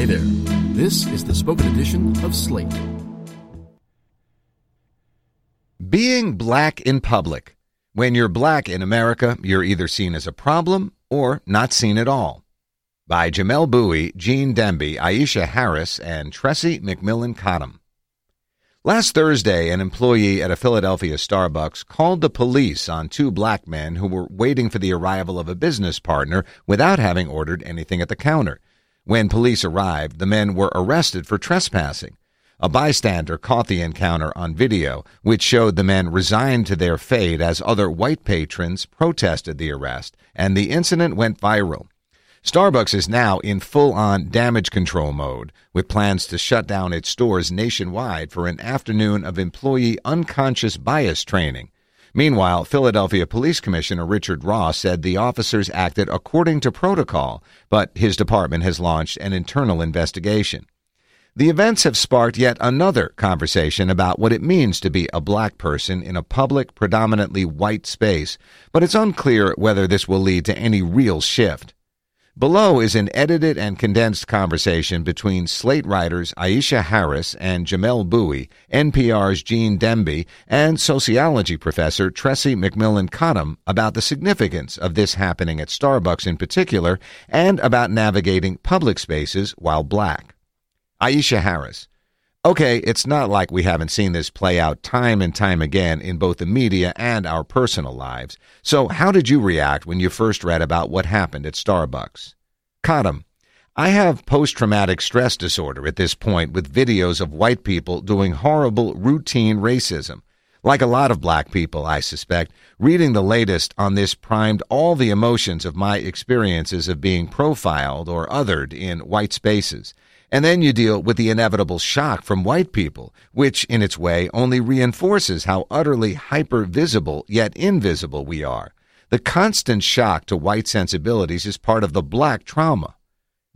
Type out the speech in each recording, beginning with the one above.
Hey there. This is the spoken edition of Slate. Being black in public. When you're black in America, you're either seen as a problem or not seen at all. By Jamelle Bouie, Gene Demby, Aisha Harris, and Tressie McMillan Cottom. Last Thursday, an employee at a Philadelphia Starbucks called the police on two black men who were waiting for the arrival of a business partner without having ordered anything at the counter. When police arrived, the men were arrested for trespassing. A bystander caught the encounter on video, which showed the men resigned to their fate as other white patrons protested the arrest, and the incident went viral. Starbucks is now in full on damage control mode, with plans to shut down its stores nationwide for an afternoon of employee unconscious bias training. Meanwhile, Philadelphia Police Commissioner Richard Ross said the officers acted according to protocol, but his department has launched an internal investigation. The events have sparked yet another conversation about what it means to be a black person in a public, predominantly white space, but it's unclear whether this will lead to any real shift. Below is an edited and condensed conversation between Slate writers Aisha Harris and Jamelle Bouie, NPR's Gene Demby, and sociology professor Tressie McMillan Cottom about the significance of this happening at Starbucks in particular and about navigating public spaces while black. Aisha Harris. Okay, it's not like we haven't seen this play out time and time again in both the media and our personal lives. So, how did you react when you first read about what happened at Starbucks? Cottom. I have post traumatic stress disorder at this point with videos of white people doing horrible routine racism. Like a lot of black people, I suspect, reading the latest on this primed all the emotions of my experiences of being profiled or othered in white spaces. And then you deal with the inevitable shock from white people, which in its way only reinforces how utterly hyper visible yet invisible we are. The constant shock to white sensibilities is part of the black trauma.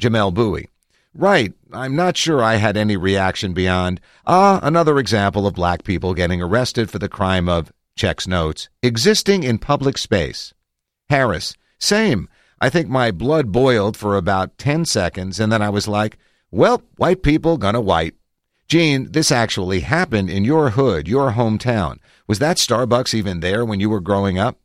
Jamelle Bouie. Right. I'm not sure I had any reaction beyond, ah, another example of black people getting arrested for the crime of, checks notes, existing in public space. Harris. Same. I think my blood boiled for about 10 seconds, and then I was like, well, white people gonna white. Gene, this actually happened in your hood, your hometown. Was that Starbucks even there when you were growing up?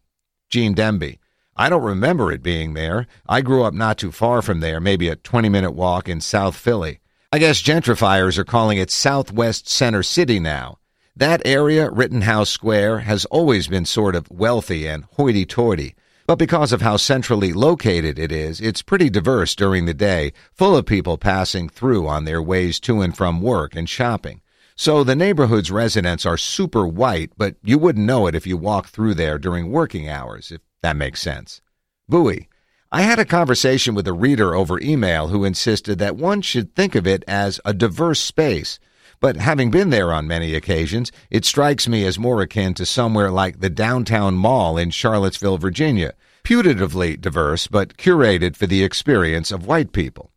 Gene Demby. I don't remember it being there. I grew up not too far from there, maybe a 20 minute walk in South Philly. I guess gentrifiers are calling it Southwest Center City now. That area, Rittenhouse Square, has always been sort of wealthy and hoity toity. But because of how centrally located it is, it's pretty diverse during the day, full of people passing through on their ways to and from work and shopping. So the neighborhood's residents are super white, but you wouldn't know it if you walked through there during working hours, if that makes sense. Bouie. I had a conversation with a reader over email who insisted that one should think of it as a diverse space. But having been there on many occasions, it strikes me as more akin to somewhere like the downtown mall in Charlottesville, Virginia, putatively diverse but curated for the experience of white people.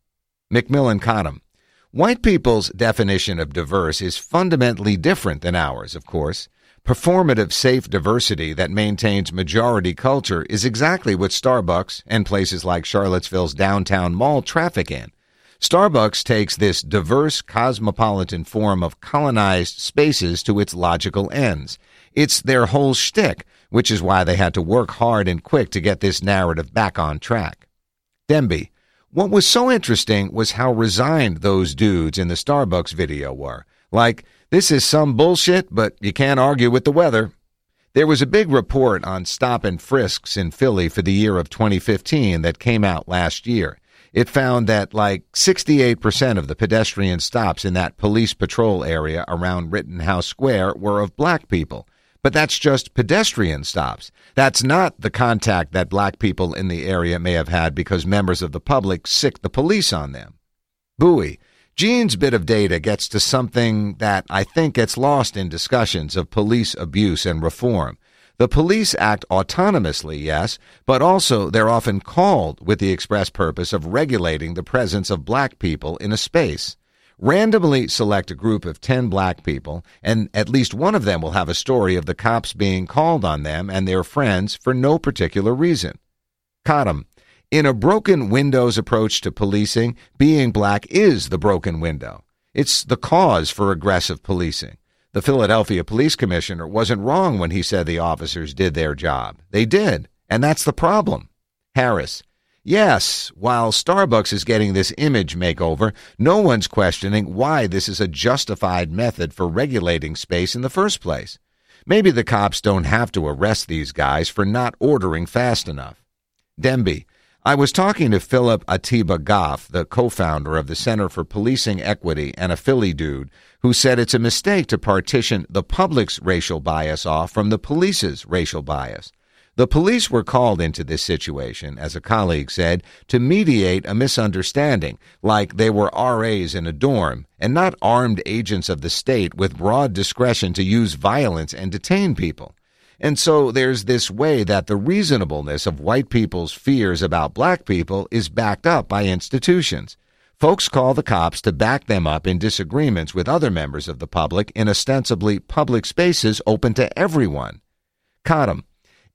McMillan Cottom. White people's definition of diverse is fundamentally different than ours, of course. Performative safe diversity that maintains majority culture is exactly what Starbucks and places like Charlottesville's downtown mall traffic in. Starbucks takes this diverse cosmopolitan form of colonized spaces to its logical ends. It's their whole shtick, which is why they had to work hard and quick to get this narrative back on track. Demby, what was so interesting was how resigned those dudes in the Starbucks video were. Like, this is some bullshit, but you can't argue with the weather. There was a big report on stop and frisks in Philly for the year of 2015 that came out last year it found that like 68% of the pedestrian stops in that police patrol area around Rittenhouse Square were of black people. But that's just pedestrian stops. That's not the contact that black people in the area may have had because members of the public sicked the police on them. Bouie. Gene's bit of data gets to something that I think gets lost in discussions of police abuse and reform. The police act autonomously, yes, but also they're often called with the express purpose of regulating the presence of black people in a space. Randomly select a group of 10 black people, and at least one of them will have a story of the cops being called on them and their friends for no particular reason. Cottom. In a broken windows approach to policing, being black is the broken window. It's the cause for aggressive policing. The Philadelphia Police Commissioner wasn't wrong when he said the officers did their job. They did, and that's the problem. Harris, yes, while Starbucks is getting this image makeover, no one's questioning why this is a justified method for regulating space in the first place. Maybe the cops don't have to arrest these guys for not ordering fast enough. Demby, I was talking to Philip Atiba Goff, the co founder of the Center for Policing Equity and a Philly dude, who said it's a mistake to partition the public's racial bias off from the police's racial bias. The police were called into this situation, as a colleague said, to mediate a misunderstanding, like they were RAs in a dorm, and not armed agents of the state with broad discretion to use violence and detain people. And so there's this way that the reasonableness of white people's fears about black people is backed up by institutions. Folks call the cops to back them up in disagreements with other members of the public in ostensibly public spaces open to everyone. Cottom.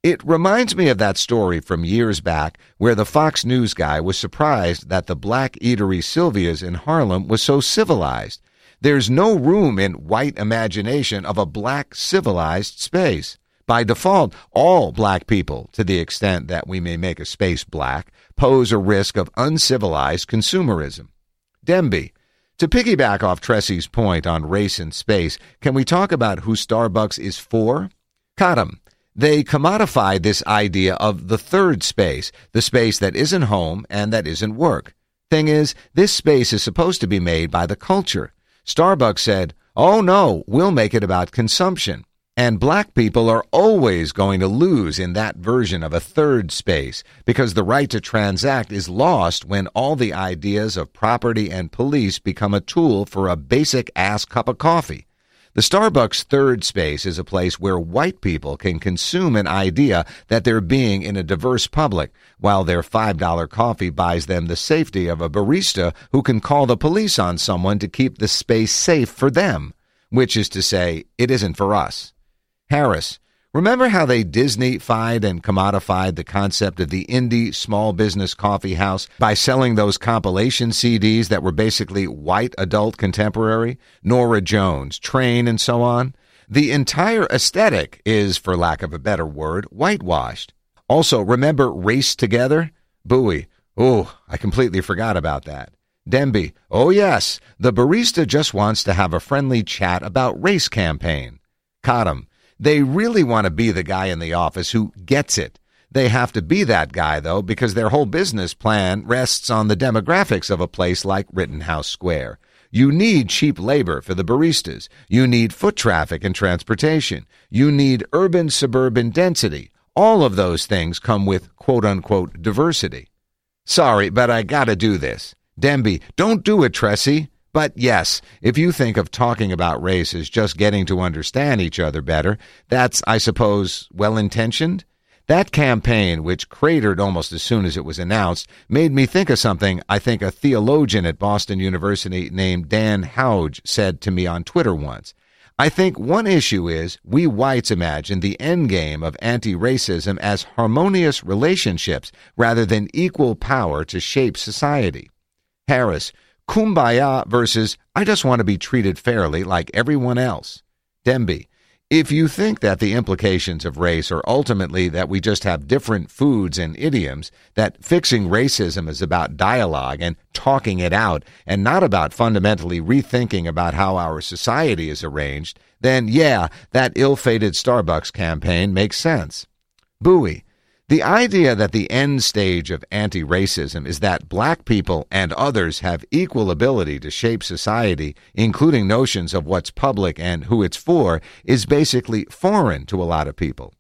It reminds me of that story from years back where the Fox News guy was surprised that the black eatery Sylvia's in Harlem was so civilized. There's no room in white imagination of a black civilized space. By default, all black people, to the extent that we may make a space black, pose a risk of uncivilized consumerism. Demby, to piggyback off Tressie's point on race and space, can we talk about who Starbucks is for? Cottom, they commodified this idea of the third space, the space that isn't home and that isn't work. Thing is, this space is supposed to be made by the culture. Starbucks said, oh no, we'll make it about consumption. And black people are always going to lose in that version of a third space because the right to transact is lost when all the ideas of property and police become a tool for a basic ass cup of coffee. The Starbucks third space is a place where white people can consume an idea that they're being in a diverse public, while their $5 coffee buys them the safety of a barista who can call the police on someone to keep the space safe for them, which is to say, it isn't for us. Harris. Remember how they Disney-fied and commodified the concept of the indie small business coffee house by selling those compilation CDs that were basically white adult contemporary, Norah Jones, Train, and so on? The entire aesthetic is, for lack of a better word, whitewashed. Also, remember Race Together? Bouie. Oh, I completely forgot about that. Demby. Oh, yes. The barista just wants to have a friendly chat about race campaign. Cottom. They really want to be the guy in the office who gets it. They have to be that guy, though, because their whole business plan rests on the demographics of a place like Rittenhouse Square. You need cheap labor for the baristas. You need foot traffic and transportation. You need urban suburban density. All of those things come with quote unquote diversity. Sorry, but I gotta do this. Demby, don't do it, Tressie. But yes, if you think of talking about race as just getting to understand each other better, that's, I suppose, well intentioned. That campaign, which cratered almost as soon as it was announced, made me think of something I think a theologian at Boston University named Dan Hauge said to me on Twitter once. I think one issue is we whites imagine the end game of anti racism as harmonious relationships rather than equal power to shape society. Harris, kumbaya versus I just want to be treated fairly like everyone else. Demby, if you think that the implications of race are ultimately that we just have different foods and idioms, that fixing racism is about dialogue and talking it out and not about fundamentally rethinking about how our society is arranged, then yeah, that ill-fated Starbucks campaign makes sense. Bouie, the idea that the end stage of anti racism is that black people and others have equal ability to shape society, including notions of what's public and who it's for, is basically foreign to a lot of people.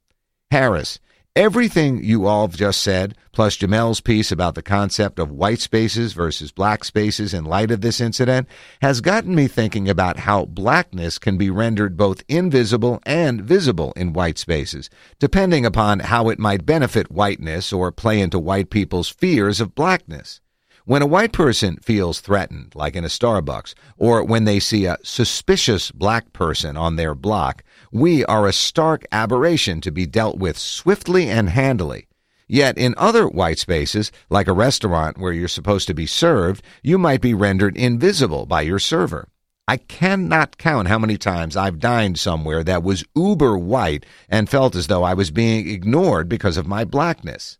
Harris, Everything you all have just said, plus Jamelle's piece about the concept of white spaces versus black spaces in light of this incident, has gotten me thinking about how blackness can be rendered both invisible and visible in white spaces, depending upon how it might benefit whiteness or play into white people's fears of blackness. When a white person feels threatened, like in a Starbucks, or when they see a suspicious black person on their block, we are a stark aberration to be dealt with swiftly and handily. Yet in other white spaces, like a restaurant where you're supposed to be served, you might be rendered invisible by your server. I cannot count how many times I've dined somewhere that was uber white and felt as though I was being ignored because of my blackness.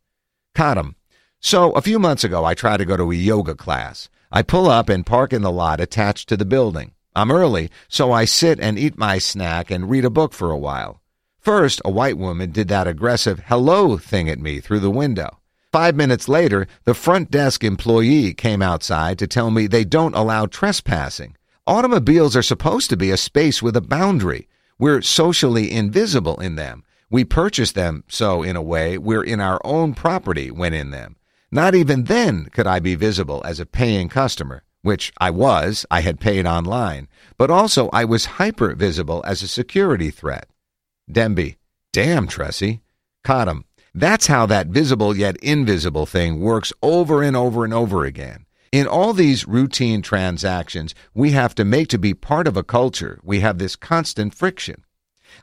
Cottom. So, a few months ago, I tried to go to a yoga class. I pull up and park in the lot attached to the building. I'm early, so I sit and eat my snack and read a book for a while. First, a white woman did that aggressive hello thing at me through the window. Five minutes later, the front desk employee came outside to tell me they don't allow trespassing. Automobiles are supposed to be a space with a boundary. We're socially invisible in them. We purchase them, so in a way, we're in our own property when in them. Not even then could I be visible as a paying customer, which I was, I had paid online, but also I was hyper visible as a security threat. Demby, damn, Tressie. Cottom, that's how that visible yet invisible thing works over and over and over again. In all these routine transactions we have to make to be part of a culture, we have this constant friction.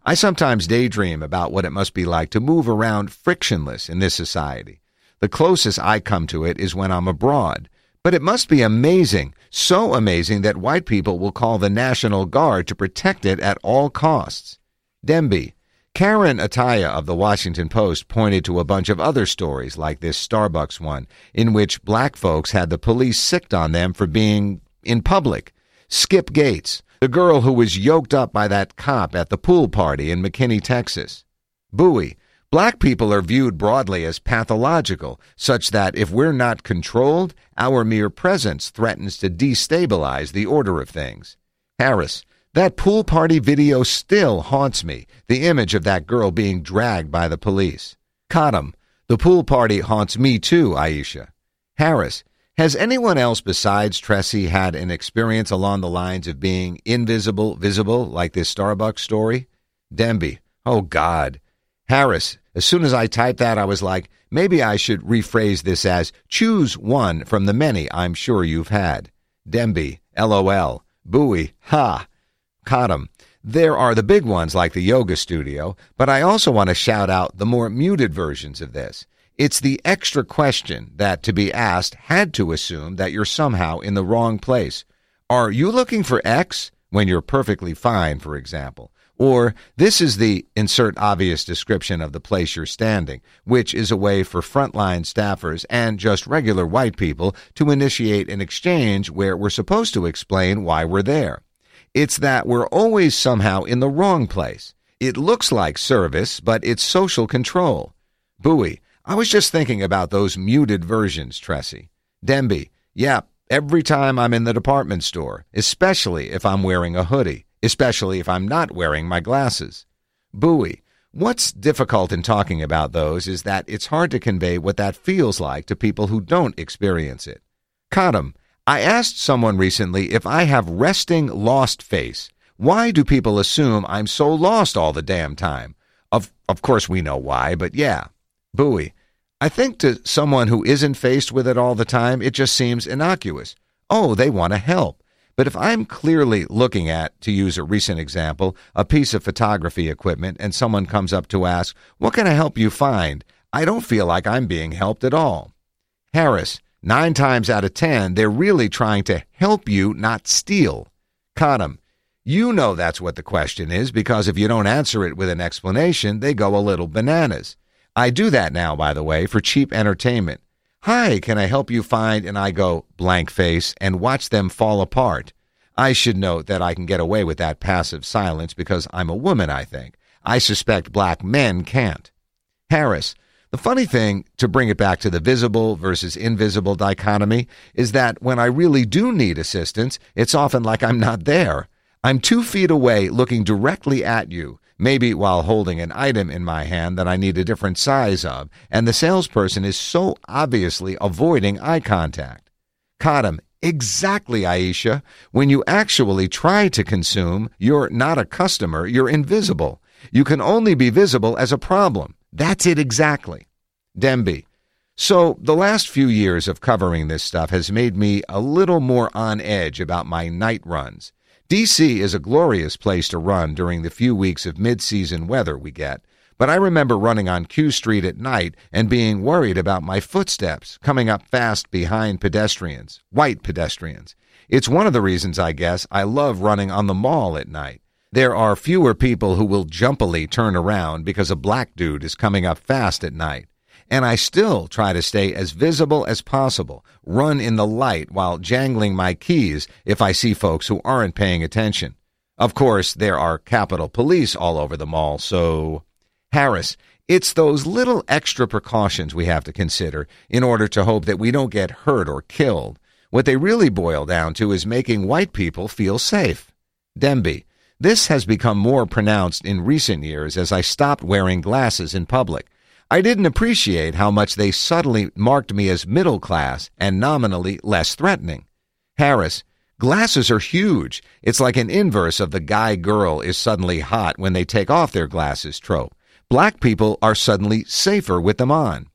I sometimes daydream about what it must be like to move around frictionless in this society. The closest I come to it is when I'm abroad. But it must be amazing, so amazing that white people will call the National Guard to protect it at all costs. Demby, Karen Attiah of the Washington Post pointed to a bunch of other stories like this Starbucks one, in which black folks had the police sicked on them for being in public. Skip Gates, the girl who was yoked up by that cop at the pool party in McKinney, Texas. Bouie, black people are viewed broadly as pathological, such that if we're not controlled, our mere presence threatens to destabilize the order of things. Harris, that pool party video still haunts me, the image of that girl being dragged by the police. Cottom, the pool party haunts me too, Aisha. Harris, has anyone else besides Tressie had an experience along the lines of being invisible, visible, like this Starbucks story? Demby, oh God. Harris, as soon as I typed that, I was like, maybe I should rephrase this as choose one from the many I'm sure you've had. Demby, LOL. Bouie, ha. Cottom. There are the big ones like the yoga studio, but I also want to shout out the more muted versions of this. It's the extra question that, to be asked, had to assume that you're somehow in the wrong place. Are you looking for X when you're perfectly fine, for example? Or this is the insert obvious description of the place you're standing, which is a way for frontline staffers and just regular white people to initiate an exchange where we're supposed to explain why we're there. It's that we're always somehow in the wrong place. It looks like service, but it's social control. Bouie, I was just thinking about those muted versions, Tressie. Demby, yeah, every time I'm in the department store, especially if I'm wearing a hoodie, especially if I'm not wearing my glasses. Bouie, what's difficult in talking about those is that it's hard to convey what that feels like to people who don't experience it. Cottom, I asked someone recently if I have resting lost face. Why do people assume I'm so lost all the damn time? Of of course we know why, but yeah. Bouie. I think to someone who isn't faced with it all the time, it just seems innocuous. Oh, they want to help. But if I'm clearly looking at, to use a recent example, a piece of photography equipment and someone comes up to ask, What can I help you find? I don't feel like I'm being helped at all. Harris, Nine times out of ten, they're really trying to help you, not steal. Cottom, you know that's what the question is because if you don't answer it with an explanation, they go a little bananas. I do that now, by the way, for cheap entertainment. Hi, can I help you find? And I go blank face and watch them fall apart. I should note that I can get away with that passive silence because I'm a woman, I think. I suspect black men can't. Harris, the funny thing, to bring it back to the visible versus invisible dichotomy, is that when I really do need assistance, it's often like I'm not there. I'm two feet away looking directly at you, maybe while holding an item in my hand that I need a different size of, and the salesperson is so obviously avoiding eye contact. Cottom, exactly, Aisha. When you actually try to consume, you're not a customer, you're invisible. You can only be visible as a problem. That's it exactly. Demby. So, the last few years of covering this stuff has made me a little more on edge about my night runs. DC is a glorious place to run during the few weeks of mid season weather we get, But I remember running on Q Street at night and being worried about my footsteps coming up fast behind pedestrians, white pedestrians. It's one of the reasons, I guess, I love running on the mall at night. There are fewer people who will jumpily turn around because a black dude is coming up fast at night. And I still try to stay as visible as possible, run in the light while jangling my keys if I see folks who aren't paying attention. Of course, there are Capitol Police all over the mall, so. Harris, it's those little extra precautions we have to consider in order to hope that we don't get hurt or killed. What they really boil down to is making white people feel safe. Demby, this has become more pronounced in recent years as I stopped wearing glasses in public. I didn't appreciate how much they subtly marked me as middle class and nominally less threatening. Harris, glasses are huge. It's like an inverse of the guy girl is suddenly hot when they take off their glasses trope. Black people are suddenly safer with them on.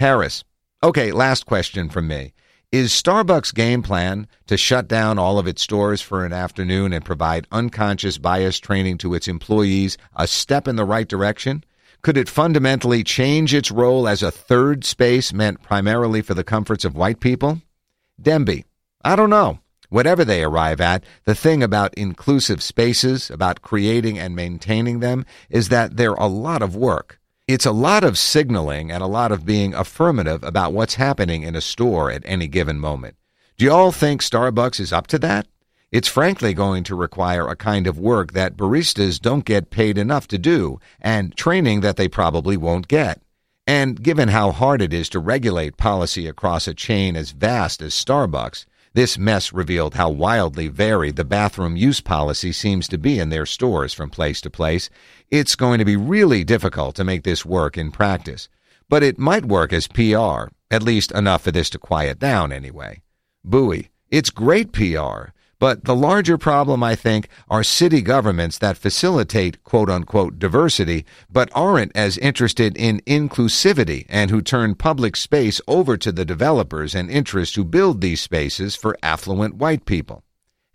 Harris, okay, last question from me. Is Starbucks' game plan to shut down all of its stores for an afternoon and provide unconscious bias training to its employees a step in the right direction? Could it fundamentally change its role as a third space meant primarily for the comforts of white people? Demby, I don't know. Whatever they arrive at, the thing about inclusive spaces, about creating and maintaining them, is that they're a lot of work. It's a lot of signaling and a lot of being affirmative about what's happening in a store at any given moment. Do you all think Starbucks is up to that? It's frankly going to require a kind of work that baristas don't get paid enough to do and training that they probably won't get. And given how hard it is to regulate policy across a chain as vast as Starbucks, this mess revealed how wildly varied the bathroom use policy seems to be in their stores from place to place. It's going to be really difficult to make this work in practice, but it might work as PR, at least enough for this to quiet down anyway. Bouie, it's great PR. But the larger problem, I think, are city governments that facilitate quote unquote diversity, but aren't as interested in inclusivity and who turn public space over to the developers and interests who build these spaces for affluent white people.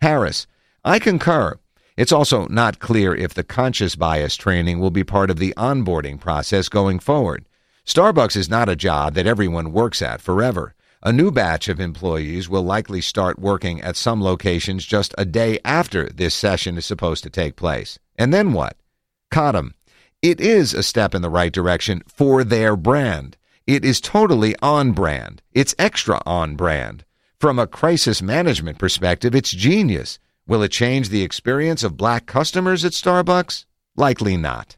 Harris, I concur. It's also not clear if the conscious bias training will be part of the onboarding process going forward. Starbucks is not a job that everyone works at forever. A new batch of employees will likely start working at some locations just a day after this session is supposed to take place. And then what? Cottom. It is a step in the right direction for their brand. It is totally on brand. It's extra on brand. From a crisis management perspective, it's genius. Will it change the experience of black customers at Starbucks? Likely not.